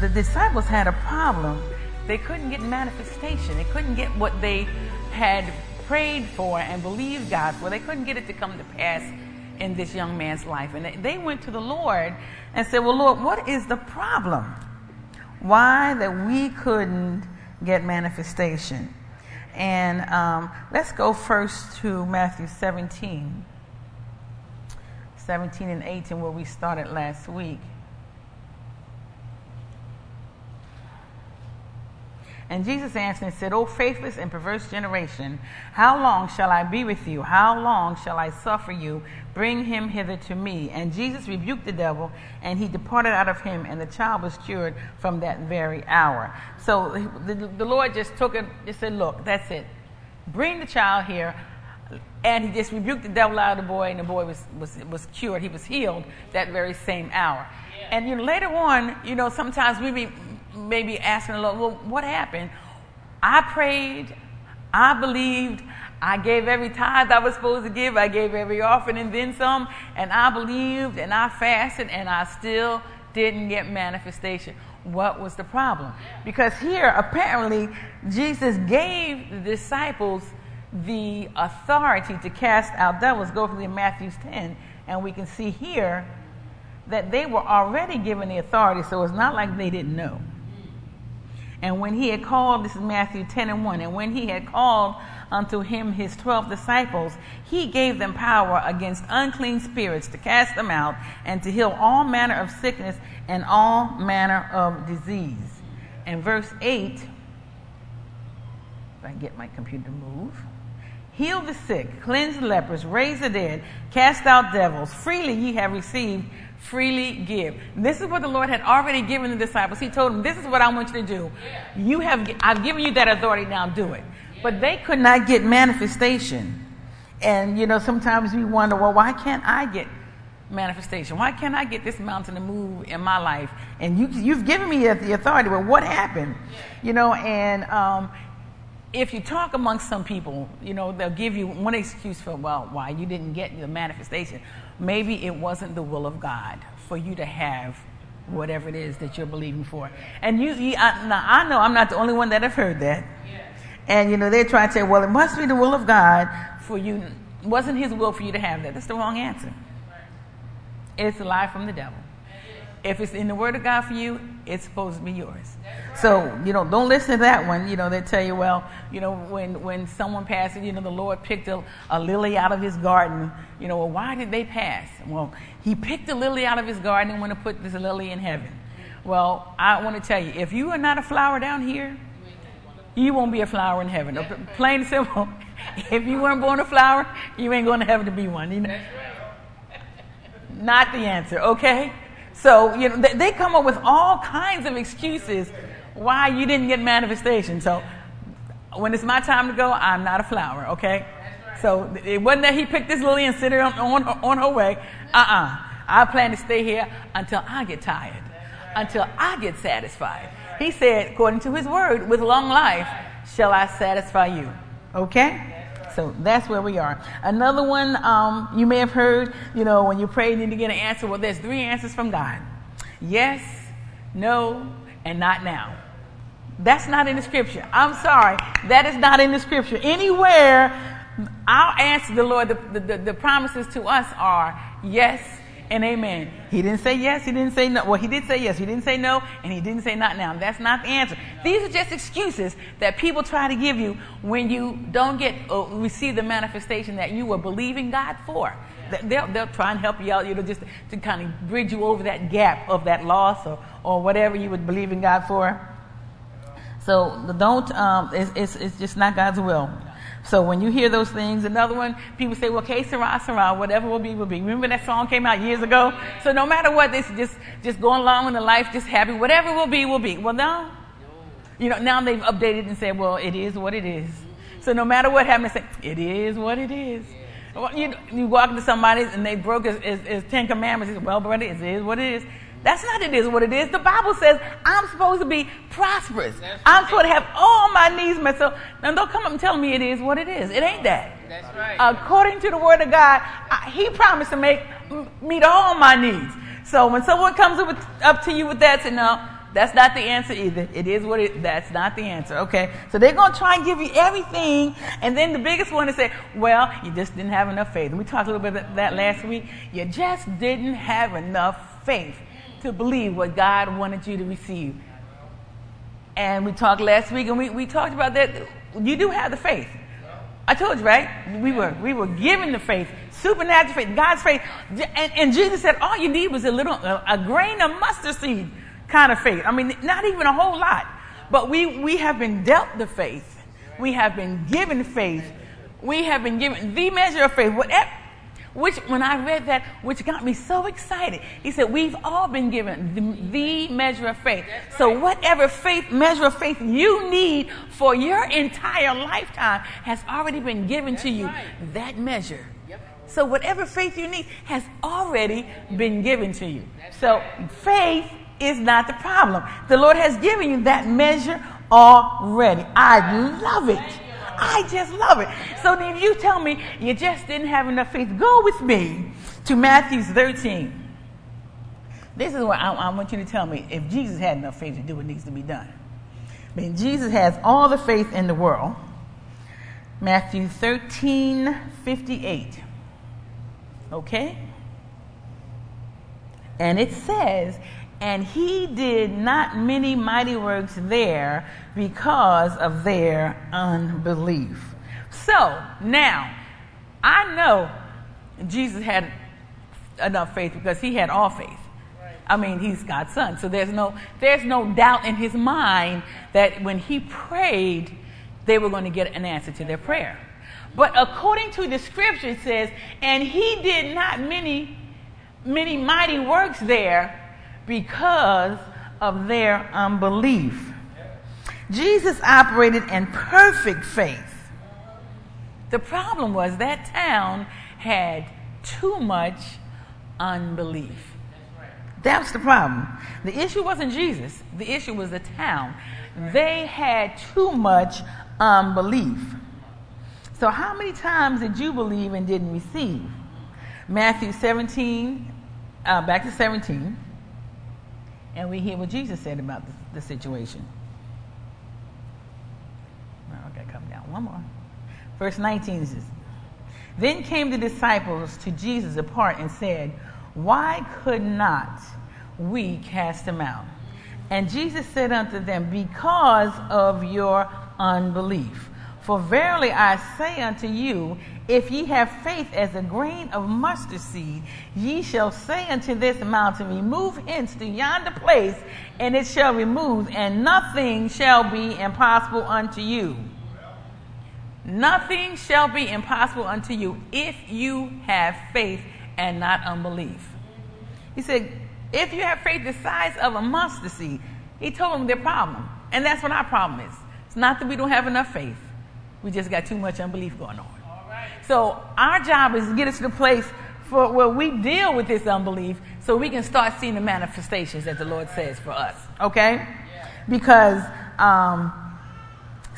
the, disciples had a problem. They couldn't get manifestation. They couldn't get what they had prayed for and believed God for. They couldn't get it to come to pass in this young man's life. And they, they went to the Lord and said, Well, Lord, what is the problem? Why that we couldn't get manifestation? And um, let's go first to Matthew 17. 17 and 18, where we started last week. And Jesus answered and said, O faithless and perverse generation, how long shall I be with you? How long shall I suffer you? Bring him hither to me. And Jesus rebuked the devil, and he departed out of him, and the child was cured from that very hour. So the, the Lord just took it, just said, Look, that's it. Bring the child here. And he just rebuked the devil out of the boy, and the boy was, was, was cured. He was healed that very same hour. Yeah. And you know, later on, you know, sometimes we be, maybe asking the Lord, well, what happened? I prayed, I believed, I gave every tithe I was supposed to give, I gave every offering and then some, and I believed and I fasted and I still didn't get manifestation. What was the problem? Because here, apparently, Jesus gave the disciples the authority to cast out devils. Go to Matthew 10, and we can see here that they were already given the authority, so it's not like they didn't know. And when he had called, this is Matthew 10 and 1, and when he had called unto him his 12 disciples, he gave them power against unclean spirits to cast them out and to heal all manner of sickness and all manner of disease. And verse 8, if I get my computer to move. Heal the sick, cleanse the lepers, raise the dead, cast out devils. Freely ye have received, freely give. This is what the Lord had already given the disciples. He told them, This is what I want you to do. You have I've given you that authority, now do it. But they could not get manifestation. And you know, sometimes we wonder, well, why can't I get manifestation? Why can't I get this mountain to move in my life? And you, you've given me the authority, but what happened? You know, and um, if you talk amongst some people, you know, they'll give you one excuse for, well, why you didn't get the manifestation maybe it wasn't the will of God for you to have whatever it is that you're believing for. And you, you I, now I know I'm not the only one that have heard that. Yes. And you know, they try to say, well, it must be the will of God for you. It wasn't His will for you to have that. That's the wrong answer. It's a lie from the devil. If it's in the Word of God for you, it's supposed to be yours. So, you know, don't listen to that one. You know, they tell you, well, you know, when, when someone passes, you know, the Lord picked a, a lily out of his garden. You know, well, why did they pass? Well, he picked a lily out of his garden and went to put this lily in heaven. Well, I want to tell you, if you are not a flower down here, you won't be a flower in heaven. Plain and simple. If you weren't born a flower, you ain't going to heaven to be one. You know? Not the answer, okay? So, you know, they, they come up with all kinds of excuses why you didn't get manifestation. So, when it's my time to go, I'm not a flower, okay? So, it wasn't that he picked this lily and sent her on, on, on her way. Uh uh-uh. uh I plan to stay here until I get tired, until I get satisfied. He said, according to his word, with long life shall I satisfy you. Okay? So that's where we are. Another one um, you may have heard, you know, when you pray, you need to get an answer. Well, there's three answers from God yes, no, and not now. That's not in the scripture. I'm sorry. That is not in the scripture. Anywhere, our answer, the Lord, the, the, the promises to us are yes, and amen. He didn't say yes, he didn't say no. Well, he did say yes, he didn't say no, and he didn't say not now. That's not the answer. These are just excuses that people try to give you when you don't get uh, receive the manifestation that you were believing God for. They'll, they'll try and help you out, you know, just to kind of bridge you over that gap of that loss or, or whatever you would believe in God for. So don't, um, it's, it's, it's just not God's will. So when you hear those things, another one, people say, well, okay, sera, sera, whatever will be, will be. Remember that song came out years ago? So no matter what, this just, just going along in the life, just happy, whatever will be, will be. Well, no. You know, now they've updated and said, well, it is what it is. So no matter what happens, say, it is what it is. Well, you, you walk into somebody's and they broke his, his, his Ten Commandments. Say, well, brother, it is what it is. That's not it is what it is. The Bible says I'm supposed to be prosperous. That's I'm supposed to have all my needs met. So now don't come up and tell me it is what it is. It ain't that. That's right. According to the Word of God, I, He promised to make meet all my needs. So when someone comes up, with, up to you with that, say no, that's not the answer either. It is what it, that's not the answer. Okay. So they're going to try and give you everything. And then the biggest one is say, well, you just didn't have enough faith. And we talked a little bit about that last week. You just didn't have enough faith to believe what God wanted you to receive. And we talked last week and we, we talked about that. You do have the faith. I told you, right? We were, we were given the faith, supernatural faith, God's faith. And, and Jesus said, all you need was a little, a, a grain of mustard seed kind of faith. I mean, not even a whole lot. But we, we have been dealt the faith. We have been given faith. We have been given the measure of faith. Whatever, which, when I read that, which got me so excited, he said, We've all been given the, the measure of faith. Right. So, whatever faith, measure of faith you need for your entire lifetime has already been given That's to you. Right. That measure. Yep. So, whatever faith you need has already been given to you. That's so, right. faith is not the problem. The Lord has given you that measure already. I love it. I just love it. So if you tell me you just didn't have enough faith, go with me to Matthew 13. This is what I, I want you to tell me if Jesus had enough faith to do what needs to be done. I mean, Jesus has all the faith in the world. Matthew 13, 58. Okay? And it says, and he did not many mighty works there because of their unbelief. So now, I know Jesus had enough faith because he had all faith. I mean, he's God's son. So there's no, there's no doubt in his mind that when he prayed, they were going to get an answer to their prayer. But according to the scripture, it says, and he did not many, many mighty works there because of their unbelief. Jesus operated in perfect faith. The problem was that town had too much unbelief. That was the problem. The issue wasn't Jesus, the issue was the town. They had too much unbelief. So, how many times did you believe and didn't receive? Matthew 17, uh, back to 17 and we hear what Jesus said about the, the situation. Well, come down one more. Verse 19 says, Then came the disciples to Jesus apart and said, Why could not we cast him out? And Jesus said unto them, Because of your unbelief. For verily I say unto you, if ye have faith as a grain of mustard seed, ye shall say unto this mountain, Remove hence to yonder place, and it shall remove, and nothing shall be impossible unto you. Nothing shall be impossible unto you if you have faith and not unbelief. He said, if you have faith the size of a mustard seed, he told them their problem. And that's what our problem is. It's not that we don't have enough faith. We just got too much unbelief going on. So our job is to get us to the place for where we deal with this unbelief so we can start seeing the manifestations that the Lord says for us. Okay? Because um,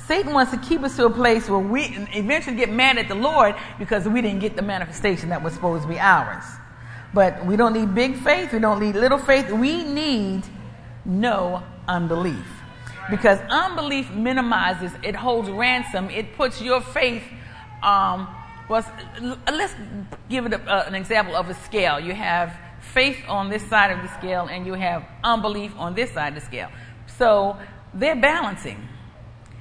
Satan wants to keep us to a place where we eventually get mad at the Lord because we didn't get the manifestation that was supposed to be ours. But we don't need big faith, we don't need little faith, we need no unbelief. Because unbelief minimizes, it holds ransom, it puts your faith um, well, let's give it a, uh, an example of a scale. You have faith on this side of the scale, and you have unbelief on this side of the scale. So they're balancing.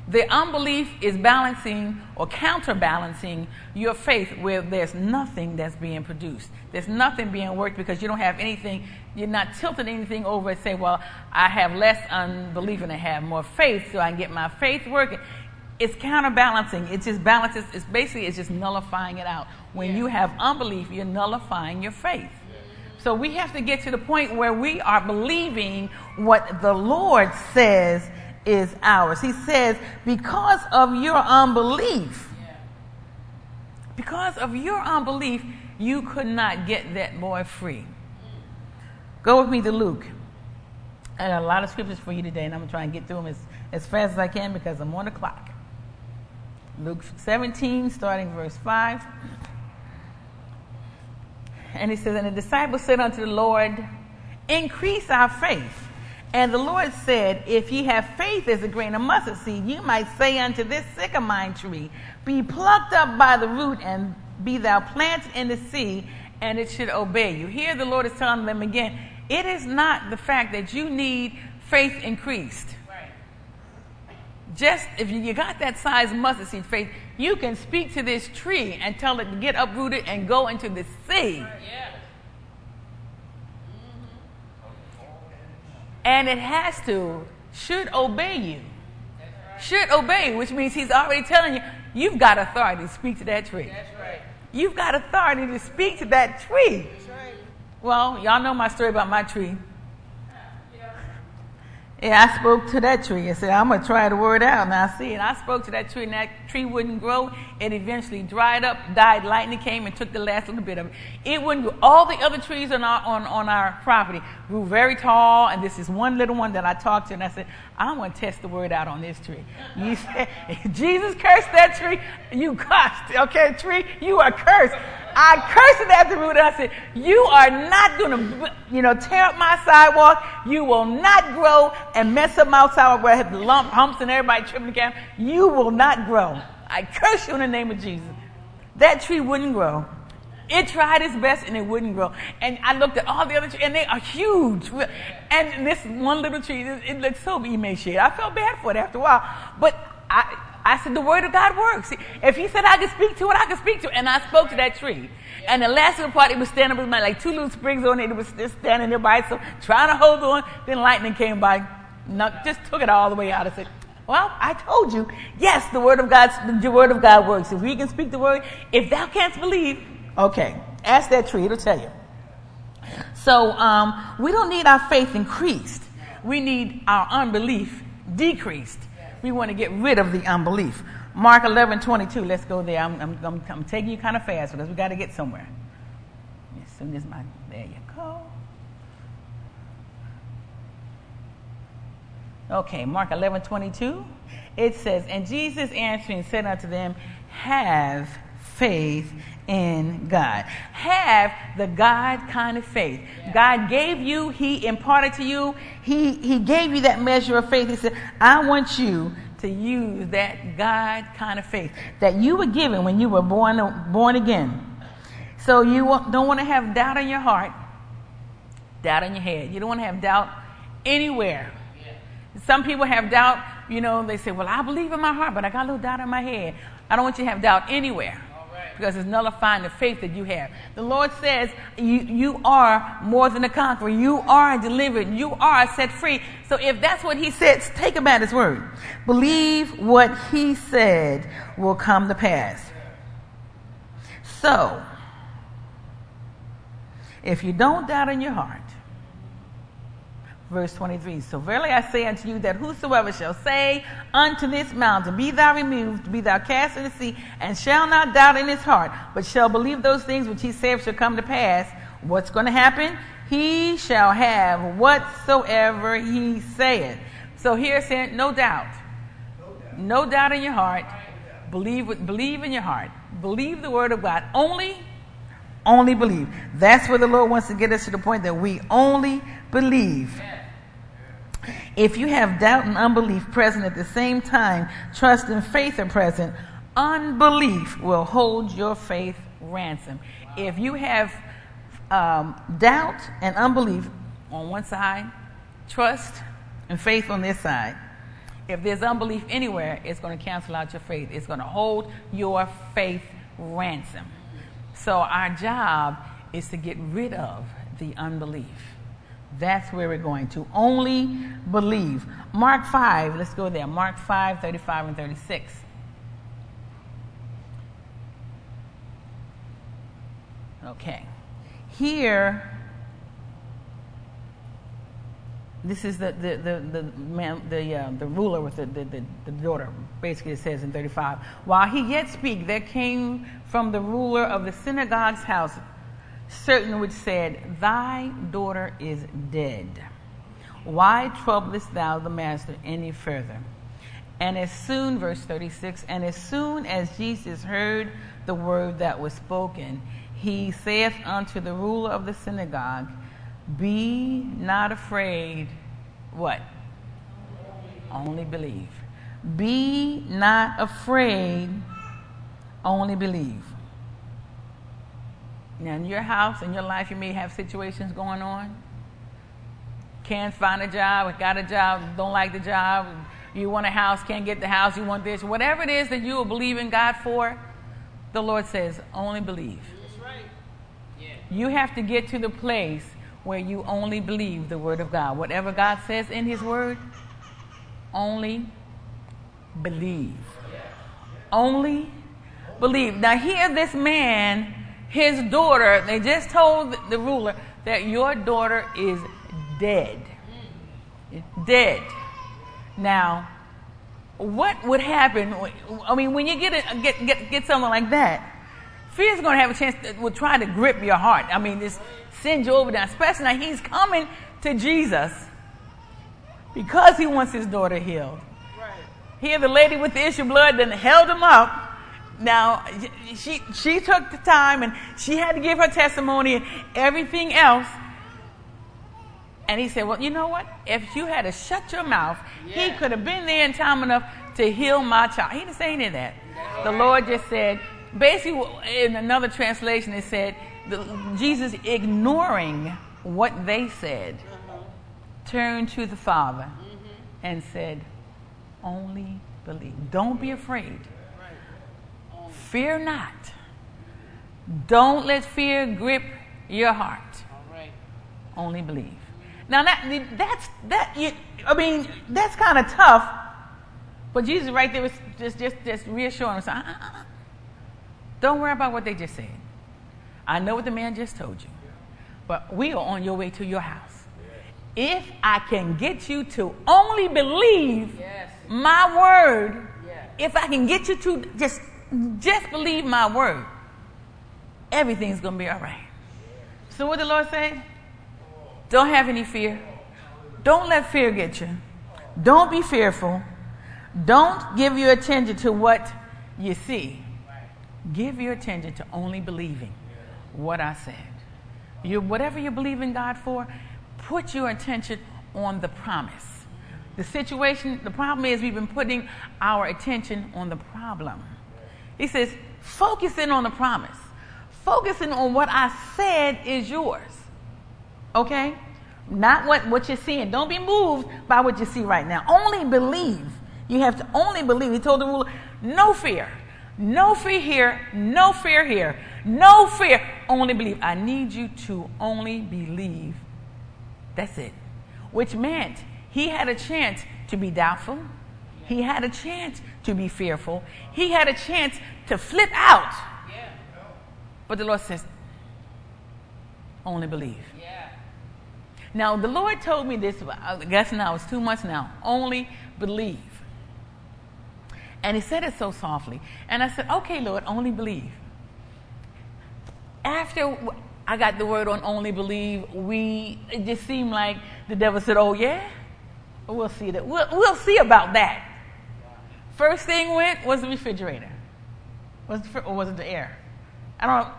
The unbelief is balancing or counterbalancing your faith where there's nothing that's being produced. There's nothing being worked because you don't have anything, you're not tilting anything over and say, well, I have less unbelief and I have more faith, so I can get my faith working it's counterbalancing. It just balances. It's basically it's just nullifying it out. When yeah. you have unbelief, you're nullifying your faith. So we have to get to the point where we are believing what the Lord says is ours. He says, because of your unbelief, because of your unbelief, you could not get that boy free. Go with me to Luke. I got a lot of scriptures for you today, and I'm going to try and get through them as, as fast as I can because I'm on the clock. Luke 17, starting verse 5. And he says, And the disciples said unto the Lord, Increase our faith. And the Lord said, If ye have faith as a grain of mustard seed, you might say unto this sycamore tree, Be plucked up by the root, and be thou planted in the sea, and it should obey you. Here the Lord is telling them again, it is not the fact that you need faith increased. Just if you got that size mustard seed faith, you can speak to this tree and tell it to get uprooted and go into the sea. Yeah. and it has to, should obey you. Right. Should obey, which means he's already telling you, you've got authority to speak to that tree. Right. You've got authority to speak to that tree. Right. Well, y'all know my story about my tree. Yeah, I spoke to that tree and said, I'm going to try the word out. And I see it. I spoke to that tree, and that tree wouldn't grow. It eventually dried up, died. Lightning came and took the last little bit of it. It wouldn't grow. All the other trees on our, on, on our property grew very tall, and this is one little one that I talked to, and I said, I'm going to test the word out on this tree. You said, Jesus cursed that tree. You cursed, okay, tree? You are cursed. I cursed it at the root. And I said, You are not going to, you know, tear up my sidewalk. You will not grow and mess up my sidewalk where I have lump, humps, and everybody tripping the camp. You will not grow. I curse you in the name of Jesus. That tree wouldn't grow. It tried its best and it wouldn't grow. And I looked at all the other trees and they are huge. And this one little tree, it looked so emaciated. I felt bad for it after a while. But I, I said, the word of God works. If he said I could speak to it, I could speak to it. And I spoke to that tree. And the last little part, it was standing with my, like two little springs on it. It was just standing there by itself, trying to hold on. Then lightning came by, knocked, just took it all the way out. I said, well, I told you. Yes, the word of God, the word of God works. If we can speak the word, if thou canst believe, okay, ask that tree, it'll tell you. So, um, we don't need our faith increased. We need our unbelief decreased. We want to get rid of the unbelief. Mark 11, 22. Let's go there. I'm, I'm, I'm, I'm taking you kind of fast because we got to get somewhere. As soon as my, there you go. Okay, Mark 11, 22. It says, And Jesus answering said unto them, Have faith in God. Have the God kind of faith. God gave you, He imparted to you, he, he gave you that measure of faith. He said, I want you to use that God kind of faith that you were given when you were born, born again. So you don't want to have doubt in your heart, doubt in your head. You don't want to have doubt anywhere. Some people have doubt, you know, they say, Well, I believe in my heart, but I got a little doubt in my head. I don't want you to have doubt anywhere because it's nullifying the faith that you have. The Lord says you, you are more than a conqueror. You are delivered. You are set free. So if that's what He says, take him at His word. Believe what He said will come to pass. So, if you don't doubt in your heart, verse 23. So verily I say unto you that whosoever shall say unto this mountain, Be thou removed, be thou cast in the sea, and shall not doubt in his heart, but shall believe those things which he saith shall come to pass, what's going to happen? He shall have whatsoever he saith. So here saying, no doubt. No doubt in your heart. Believe, believe in your heart. Believe the word of God. Only only believe. That's where the Lord wants to get us to the point that we only believe. If you have doubt and unbelief present at the same time, trust and faith are present, unbelief will hold your faith ransom. If you have um, doubt and unbelief on one side, trust and faith on this side, if there's unbelief anywhere, it's going to cancel out your faith. It's going to hold your faith ransom. So our job is to get rid of the unbelief. That's where we're going to. Only believe. Mark 5, let's go there. Mark 5, 35 and 36. Okay. Here, this is the, the, the, the, man, the, uh, the ruler with the, the, the, the daughter. Basically, it says in 35. While he yet speak, there came from the ruler of the synagogue's house certain which said, Thy daughter is dead. Why troublest thou the master any further? And as soon, verse 36, and as soon as Jesus heard the word that was spoken, he saith unto the ruler of the synagogue, Be not afraid, What? Only believe. Be not afraid, only believe. Now, in your house, in your life, you may have situations going on. Can't find a job, got a job, don't like the job, you want a house, can't get the house, you want this. Whatever it is that you will believe in God for, the Lord says, only believe. That's right. Yeah. You have to get to the place where you only believe the Word of God. Whatever God says in His Word, only believe. Only believe. Now, here, this man, his daughter, they just told the ruler that your daughter is dead. Dead. Now, what would happen? I mean, when you get a, get get get something like that, fear is going to have a chance. To, will try to grip your heart. I mean, this send you over there. Especially now, he's coming to Jesus because he wants his daughter healed. Right. Here, the lady with the issue of blood then held him up. Now, she, she took the time and she had to give her testimony and everything else. And he said, Well, you know what? If you had to shut your mouth, yeah. he could have been there in time enough to heal my child. He didn't say any of that. The Lord just said, basically, in another translation, it said, the, Jesus ignoring what they said, uh-huh. turned to the Father mm-hmm. and said, Only believe. Don't be afraid. Fear not. Don't let fear grip your heart. Right. Only believe. Now that that's that you, I mean that's kind of tough, but Jesus right there was just just just reassuring us. Uh-uh, uh-uh. Don't worry about what they just said. I know what the man just told you, but we are on your way to your house. If I can get you to only believe yes. my word, yes. if I can get you to just just believe my word, everything's gonna be all right. So what the Lord say? Don't have any fear. Don't let fear get you. Don't be fearful. Don't give your attention to what you see. Give your attention to only believing what I said. You, whatever you believe in God for, put your attention on the promise. The situation, the problem is we've been putting our attention on the problem. He says, focusing on the promise, focusing on what I said is yours. Okay? Not what, what you're seeing. Don't be moved by what you see right now. Only believe. You have to only believe. He told the ruler, no fear. No fear here. No fear here. No fear. Only believe. I need you to only believe. That's it. Which meant he had a chance to be doubtful. He had a chance to be fearful. He had a chance to flip out. But the Lord says, only believe. Now, the Lord told me this, I guess now it's two months now. Only believe. And He said it so softly. And I said, okay, Lord, only believe. After I got the word on only believe, we, it just seemed like the devil said, oh, yeah? We'll see that. We'll, we'll see about that. First thing went was the refrigerator. Was the, or was it the air? I don't know.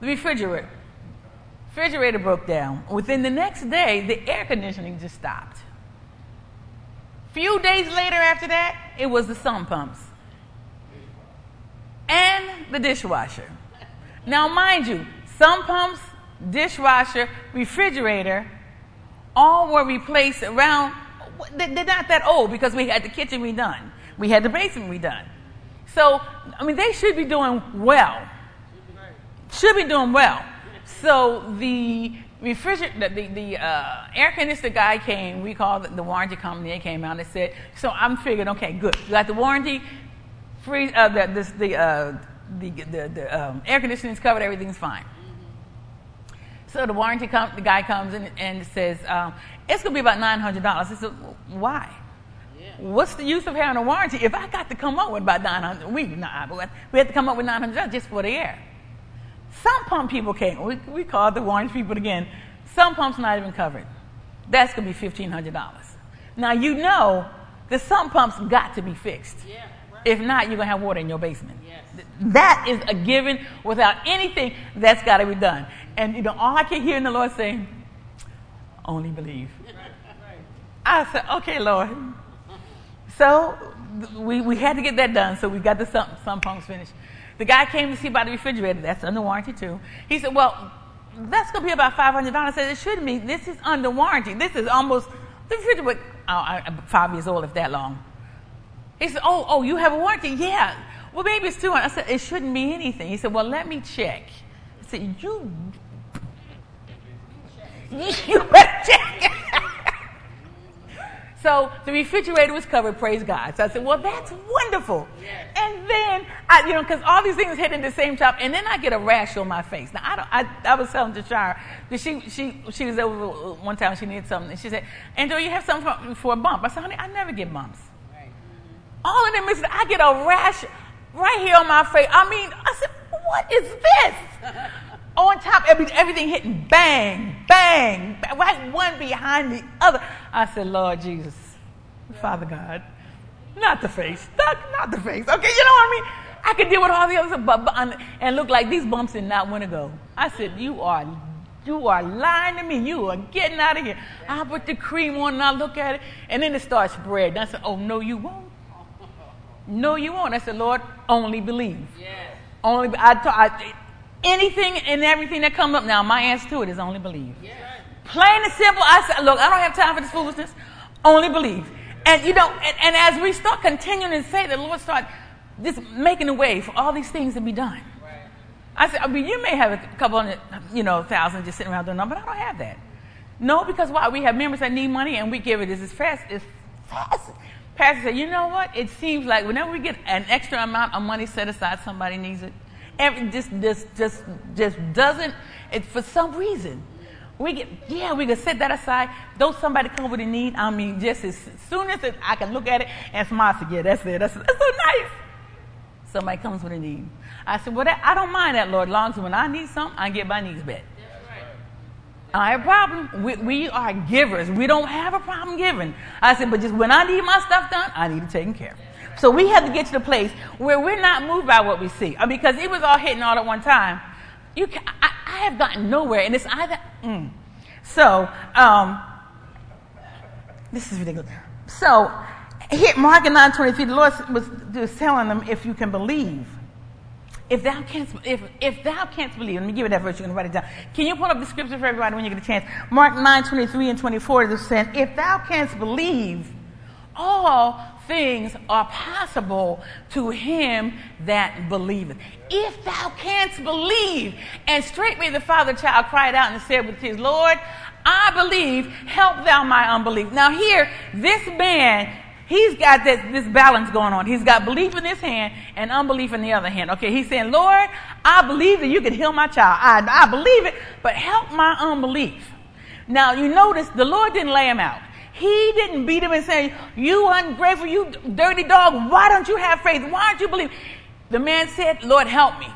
The refrigerator refrigerator broke down. Within the next day, the air conditioning just stopped. Few days later after that, it was the sump pumps and the dishwasher. Now, mind you, sump pumps, dishwasher, refrigerator, all were replaced around. They're not that old because we had the kitchen redone, we had the basement redone. So, I mean, they should be doing well. Should be doing well. So the refrigerator, the, the uh, air conditioner guy came. We called the, warranty company. They came out and said, "So I'm figuring, okay, good. You got the warranty, free. Uh, the this, the, uh, the the, the um, air conditioning is covered. Everything's fine." So the warranty com- the guy comes in and says, um, "It's going to be about nine hundred dollars." I said, "Why?" What's the use of having a warranty if I got to come up with about nine hundred? We nah, we had to come up with nine hundred just for the air. Sump pump people came. We, we called the warranty people again. Sump pumps not even covered. That's going to be $1,500. Now, you know the sump pumps got to be fixed. Yeah, right. If not, you're going to have water in your basement. Yes. That is a given without anything that's got to be done. And, you know, all I can hear in the Lord saying, only believe. I said, okay, Lord. So we, we had to get that done. So we got the sump, sump pumps finished. The guy came to see about the refrigerator. That's under warranty too. He said, well, that's going to be about $500. I said, it shouldn't be. This is under warranty. This is almost, the refrigerator, oh, I, five years old, if that long. He said, oh, oh, you have a warranty? Yeah. Well, maybe it's 200. I said, it shouldn't be anything. He said, well, let me check. I said, you, you better check. So the refrigerator was covered, praise God. So I said, well, that's wonderful. Yes. And then, I, you know, because all these things hit in the same top, and then I get a rash on my face. Now, I, don't, I, I was telling Jashara, because she, she, she was over one time, she needed something, and she said, Angel, you have something for, for a bump? I said, honey, I never get bumps. Right. All of them is, I get a rash right here on my face. I mean, I said, what is this? on top, every, everything hitting bang, bang, bang, right one behind the other. I said, Lord Jesus, Father God, not the face, not, not the face. Okay, you know what I mean? I could deal with all the others, but, but and look like these bumps did not want to go. I said, you are, you are lying to me. You are getting out of here. I put the cream on and I look at it, and then it starts spreading. I said, oh no, you won't. No, you won't. I said, Lord, only believe. Yes. Only, I, I, anything and everything that comes up now, my answer to it is only believe. Yes. Plain and simple. I said, look, I don't have time for this foolishness. Only believe. And you know, and, and as we start continuing to say, the Lord start just making a way for all these things to be done. Right. I said, I mean, you may have a couple hundred, you know, thousand just sitting around doing nothing, but I don't have that. No, because why? We have members that need money and we give it as fast as fast. Pastor said, you know what? It seems like whenever we get an extra amount of money set aside, somebody needs it. Every, just, just, just, just doesn't, it, for some reason, we get, yeah, we can set that aside. Though somebody come with a need, I mean, just as soon as it, I can look at it and smile, say, yeah, that's it. That's, that's so nice. Somebody comes with a need. I said, well, that, I don't mind that, Lord, long as when I need something, I get my needs met. I have a problem. We, we, are givers. We don't have a problem giving. I said, but just when I need my stuff done, I need it taken care of. So we have to get to the place where we're not moved by what we see. because it was all hitting all at one time. You can, I, I have gotten nowhere, and it's either. Mm. So, um, this is ridiculous. So, Mark 9 23, the Lord was, was telling them, if you can believe, if thou canst, if, if thou canst believe, let me give you that verse, you can write it down. Can you pull up the scripture for everybody when you get a chance? Mark 9, 23 and 24 is saying, if thou canst believe, all things are possible to him that believeth. If thou canst believe. And straightway the father child cried out and said with tears, Lord, I believe, help thou my unbelief. Now here, this man, he's got this, this balance going on. He's got belief in his hand and unbelief in the other hand. Okay, he's saying, Lord, I believe that you can heal my child. I, I believe it, but help my unbelief. Now you notice the Lord didn't lay him out. He didn't beat him and say, You ungrateful, you dirty dog, why don't you have faith? Why don't you believe? The man said, Lord, help me.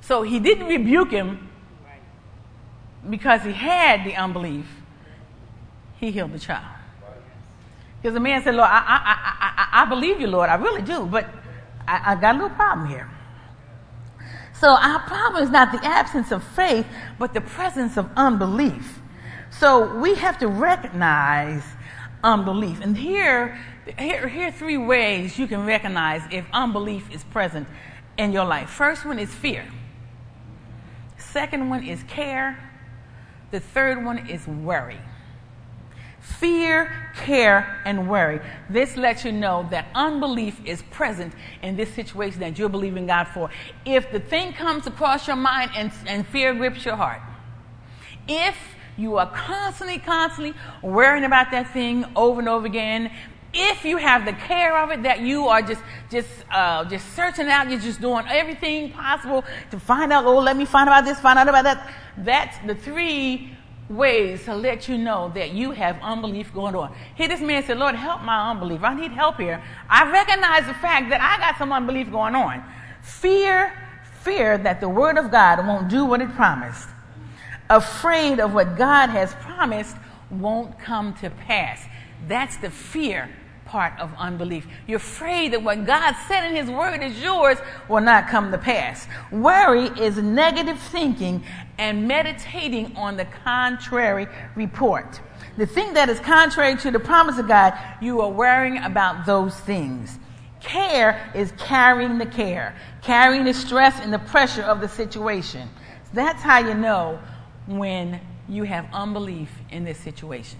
So he didn't rebuke him because he had the unbelief. He healed the child. Because the man said, Lord, I, I, I, I, believe you, Lord. I really do, but I, I got a little problem here. So our problem is not the absence of faith, but the presence of unbelief. So we have to recognize unbelief. And here, here, here are three ways you can recognize if unbelief is present in your life. First one is fear. Second one is care. The third one is worry. Fear, care, and worry. This lets you know that unbelief is present in this situation that you're believing God for. If the thing comes across your mind and, and fear grips your heart, if you are constantly, constantly worrying about that thing over and over again. If you have the care of it, that you are just, just, uh, just searching out, you're just doing everything possible to find out. Oh, let me find out about this, find out about that. That's the three ways to let you know that you have unbelief going on. Here, this man said, Lord, help my unbelief. I need help here. I recognize the fact that I got some unbelief going on. Fear, fear that the word of God won't do what it promised afraid of what God has promised won't come to pass. That's the fear part of unbelief. You're afraid that what God said in His Word is yours will not come to pass. Worry is negative thinking and meditating on the contrary report. the thing that is contrary to the promise of God, you are worrying about those things. Care is carrying the care, carrying the stress and the pressure of the situation. That's how you know when you have unbelief in this situation.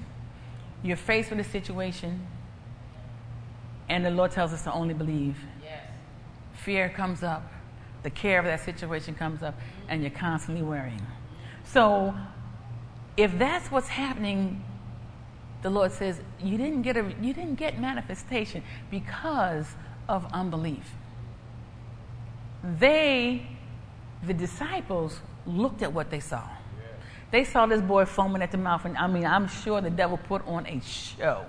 You're faced with a situation, and the Lord tells us to only believe. Yes. Fear comes up, the care of that situation comes up, and you're constantly worrying. So, if that's what's happening, the Lord says you didn't get a you didn't get manifestation because of unbelief. They, the disciples, looked at what they saw. They saw this boy foaming at the mouth, and I mean, I'm sure the devil put on a show.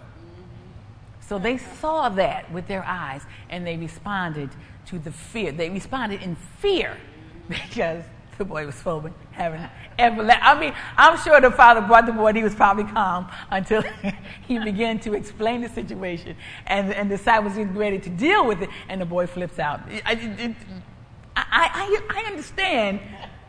So they saw that with their eyes, and they responded to the fear. They responded in fear because the boy was foaming, having ever. I mean, I'm sure the father brought the boy. And he was probably calm until he began to explain the situation, and and the disciples was ready to deal with it, and the boy flips out. I, I, I, I understand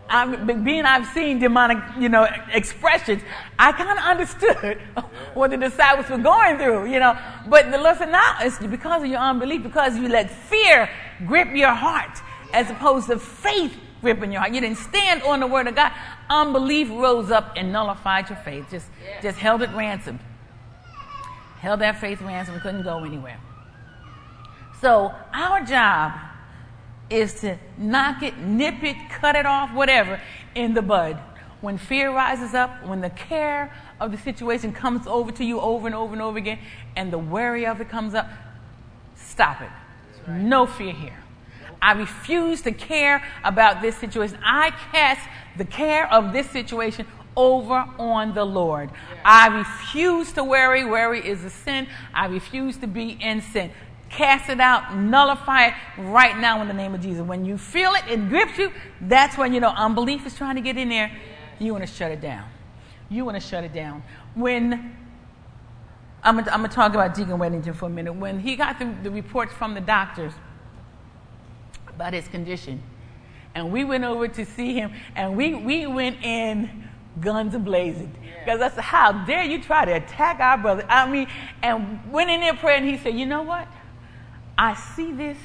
I'm, being I've seen demonic, you know, expressions, I kind of understood what the disciples were going through, you know. But the lesson now is because of your unbelief, because you let fear grip your heart, as opposed to faith gripping your heart. You didn't stand on the word of God. Unbelief rose up and nullified your faith. Just, just held it ransom. Held that faith ransom. Couldn't go anywhere. So our job is to knock it, nip it, cut it off, whatever, in the bud. When fear rises up, when the care of the situation comes over to you over and over and over again, and the worry of it comes up, stop it. Right. No fear here. I refuse to care about this situation. I cast the care of this situation over on the Lord. I refuse to worry. Worry is a sin. I refuse to be in sin. Cast it out, nullify it right now in the name of Jesus. When you feel it, it grips you, that's when you know unbelief is trying to get in there. You want to shut it down. You want to shut it down. When I'm going to talk about Deacon Weddington for a minute. When he got the, the reports from the doctors about his condition, and we went over to see him, and we, we went in guns blazing. Because I said, How dare you try to attack our brother? I mean, and went in there praying, and he said, You know what? I see this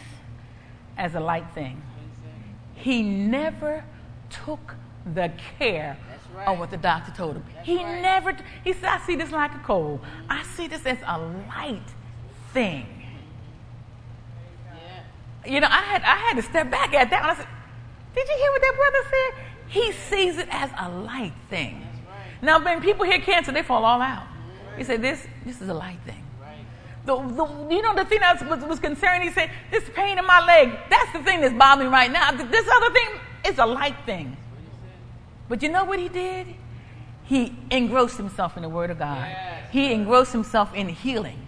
as a light thing. He never took the care right. of what the doctor told him. That's he right. never, he said, I see this like a cold. I see this as a light thing. Yeah. You know, I had, I had to step back at that. I said, Did you hear what that brother said? He sees it as a light thing. Right. Now, when people hear cancer, they fall all out. He said, This, this is a light thing. The, the, you know, the thing that was, was concerning, he said, this pain in my leg, that's the thing that's bothering me right now. This other thing is a light thing. But you know what he did? He engrossed himself in the Word of God. Yes. He engrossed himself in healing.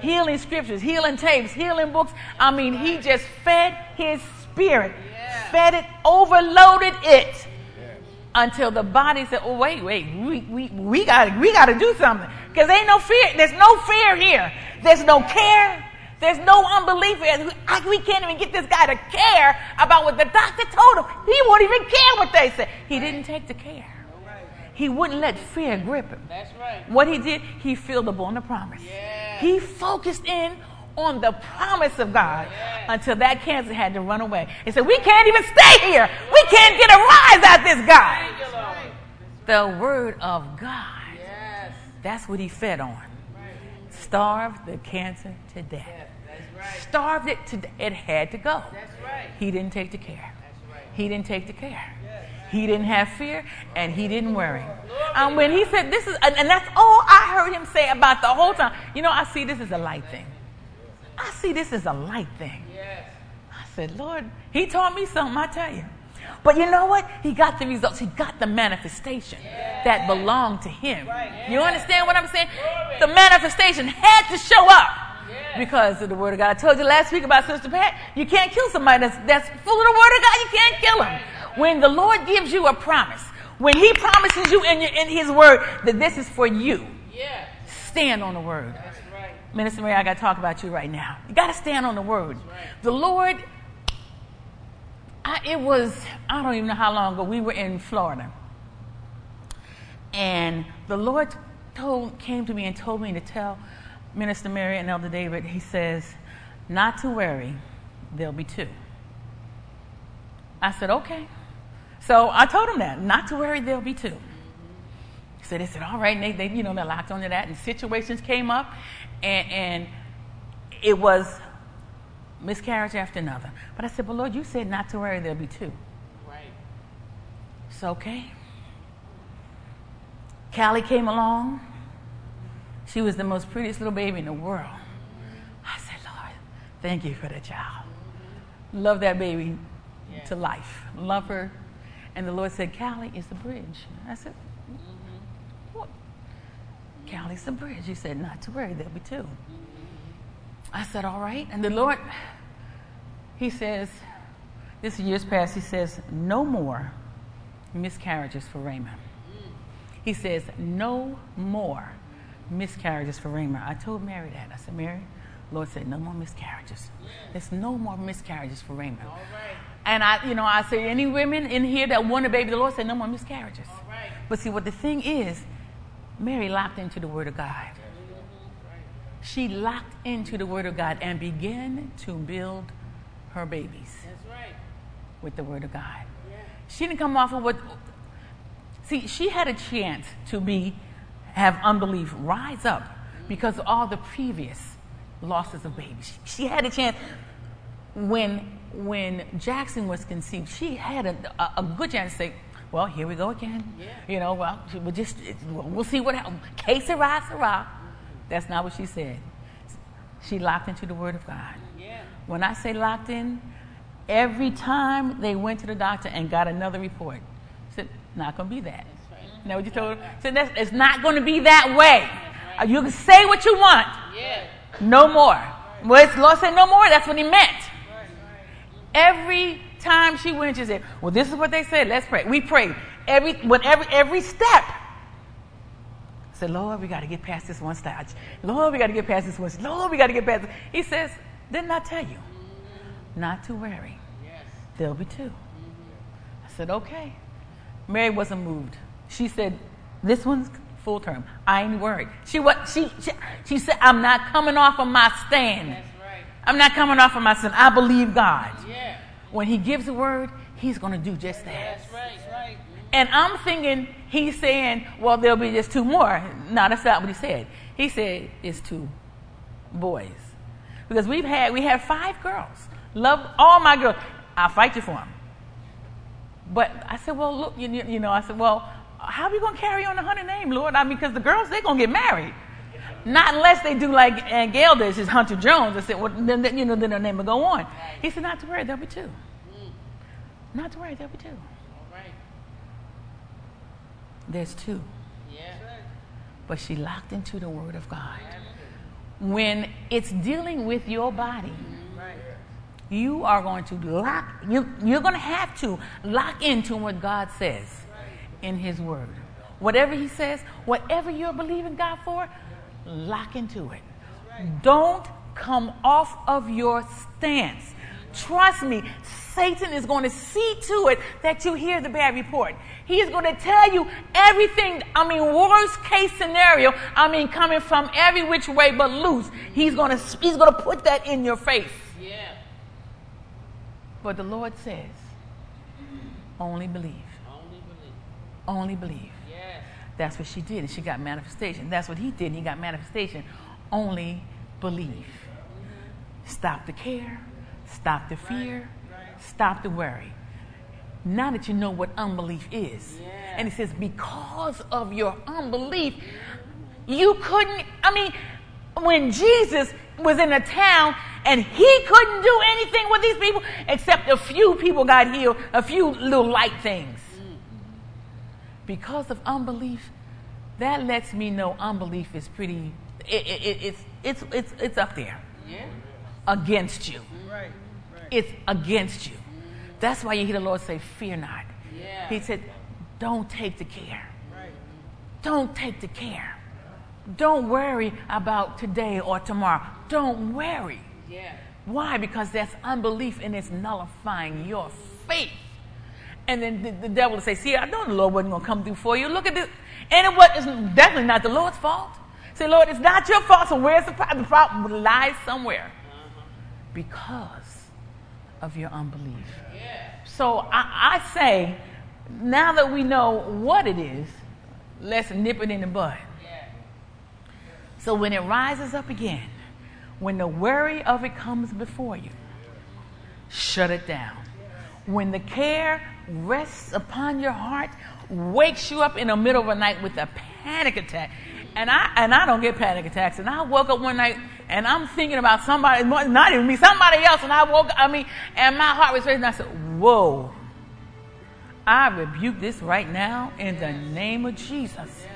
Healing scriptures, healing tapes, healing books. I mean, he just fed his spirit, fed it, overloaded it until the body said, "Oh wait, wait, we we we got we got to do something because ain't no fear. There's no fear here. There's no care. There's no unbelief here. We can't even get this guy to care about what the doctor told him. He won't even care what they said. He didn't take the care. He wouldn't let fear grip him. That's right. What he did, he filled upon the promise. Yeah. He focused in on the promise of God until that cancer had to run away. He said, We can't even stay here. We can't get a rise out this guy. The word of God. That's what he fed on. Starved the cancer to death. Starved it to. It had to go. He didn't take the care. He didn't take the care. He didn't have fear and he didn't worry. Um, when he said this is, and that's all I heard him say about the whole time. You know, I see this as a light thing. I see this as a light thing. Yes. I said, Lord, He taught me something, I tell you. But you know what? He got the results. He got the manifestation yes. that belonged to Him. Right. You understand what I'm saying? The manifestation had to show up yes. because of the Word of God. I told you last week about Sister Pat. You can't kill somebody that's, that's full of the Word of God. You can't kill him. When the Lord gives you a promise, when He promises you in, your, in His Word that this is for you, yeah. stand on the Word. Minister Mary, I got to talk about you right now. You got to stand on the word. Right. The Lord, I, it was, I don't even know how long ago, we were in Florida. And the Lord told, came to me and told me to tell Minister Mary and Elder David, he says, not to worry, there'll be two. I said, okay. So I told him that, not to worry, there'll be two. So they said, all right, and they, they you know, they locked onto that, and situations came up, and, and it was miscarriage after another. But I said, but Lord, you said not to worry, there'll be two. It's okay. Callie came along. She was the most prettiest little baby in the world. I said, Lord, thank you for the child. Love that baby Yeah. to life. Love her. And the Lord said, Callie is the bridge. I said, mm-hmm. what? Callie's the bridge. He said, not to worry, there'll be two. Mm-hmm. I said, all right. And the Lord, he says, this years past, he says, no more miscarriages for Raymond. He says, no more miscarriages for Raymond. I told Mary that. I said, Mary, Lord said, no more miscarriages. There's no more miscarriages for Raymond. All right. And I, you know, I say, any women in here that want a baby, the Lord said, no more miscarriages. All right. But see, what the thing is, Mary locked into the Word of God. She locked into the Word of God and began to build her babies That's right. with the Word of God. She didn't come off of what. See, she had a chance to be, have unbelief rise up because of all the previous losses of babies. She, she had a chance when when Jackson was conceived. She had a, a, a good chance to say, "Well, here we go again." Yeah. You know, well, we'll just we'll see what happens. Que sera, sera. That's not what she said. She locked into the Word of God. Yeah. When I say locked in, every time they went to the doctor and got another report, said, not going to be that. You know what you told her? Said, that's, it's not going to be that way. You can say what you want, Yeah. no more. Well, it's, Lord said no more, that's what he meant. Every time she went, she said, well, this is what they said, let's pray. We prayed. Every, with every, step. Said, Lord, we got to get past this one stage. Lord, we got to get past this one. Lord, we got to get past it. He says, didn't I tell you not to worry? Yes. There'll be two. I said, okay. Mary wasn't moved. She said, this one's full term. I ain't worried. She what she, she she said, I'm not coming off of my stand. That's right. I'm not coming off of my stand. I believe God. Yeah. When he gives a word, he's gonna do just that. That's right. Right. And I'm thinking he's saying, well, there'll be just two more. No, that's not what he said. He said it's two boys. Because we've had we have five girls. Love all my girls. I'll fight you for them. But I said, well, look, you, you know, I said, well, how are we going to carry on the hunter name, Lord? I mean, because the girls, they're going to get married. Not unless they do like Aunt Gail does, is Hunter Jones. I said, well, then, then, you know, then their name will go on. He said, not to worry, there'll be two. Not to worry, there'll be two. All right. There's two. Yeah. but she locked into the Word of God. When it's dealing with your body. You are going to lock, you, you're going to have to lock into what God says in His Word. Whatever He says, whatever you're believing God for, lock into it. Don't come off of your stance. Trust me, Satan is going to see to it that you hear the bad report. He is going to tell you everything. I mean, worst case scenario. I mean, coming from every which way but loose. He's going to he's going to put that in your face. But the Lord says, only believe. Only believe. Only believe. Yes. That's what she did, and she got manifestation. That's what he did, and he got manifestation. Only believe. Stop the care, stop the fear, stop the worry. Now that you know what unbelief is. Yeah. And it says, because of your unbelief, you couldn't, I mean, when Jesus was in a town and he couldn't do anything with these people except a few people got healed, a few little light things. Because of unbelief, that lets me know unbelief is pretty, it, it, it, it's, it's, it's, it's up there Yeah. against you. Right. Right. It's against you. That's why you hear the Lord say, Fear not. Yeah. He said, Don't take the care. Right. Don't take the care. Don't worry about today or tomorrow. Don't worry. Yeah. Why? Because that's unbelief and it's nullifying your faith. And then the, the devil will say, See, I know the Lord wasn't going to come through for you. Look at this. And it was it's definitely not the Lord's fault. Say, Lord, it's not your fault. So where's the problem? The problem lies somewhere uh-huh. because of your unbelief. So I, I say, now that we know what it is, let's nip it in the bud. So when it rises up again, when the worry of it comes before you, shut it down. When the care rests upon your heart, wakes you up in the middle of the night with a panic attack. And I and I don't get panic attacks. And I woke up one night and I'm thinking about somebody, not even me, somebody else. And I woke, up, I mean, and my heart was racing. I said, "Whoa." I rebuke this right now in the name of Jesus.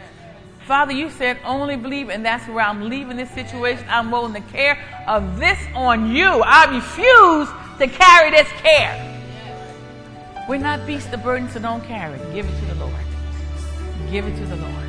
Father, you said only believe, and that's where I'm leaving this situation. I'm rolling the care of this on you. I refuse to carry this care. We're not beasts of burden, so don't carry it. Give it to the Lord. Give it to the Lord.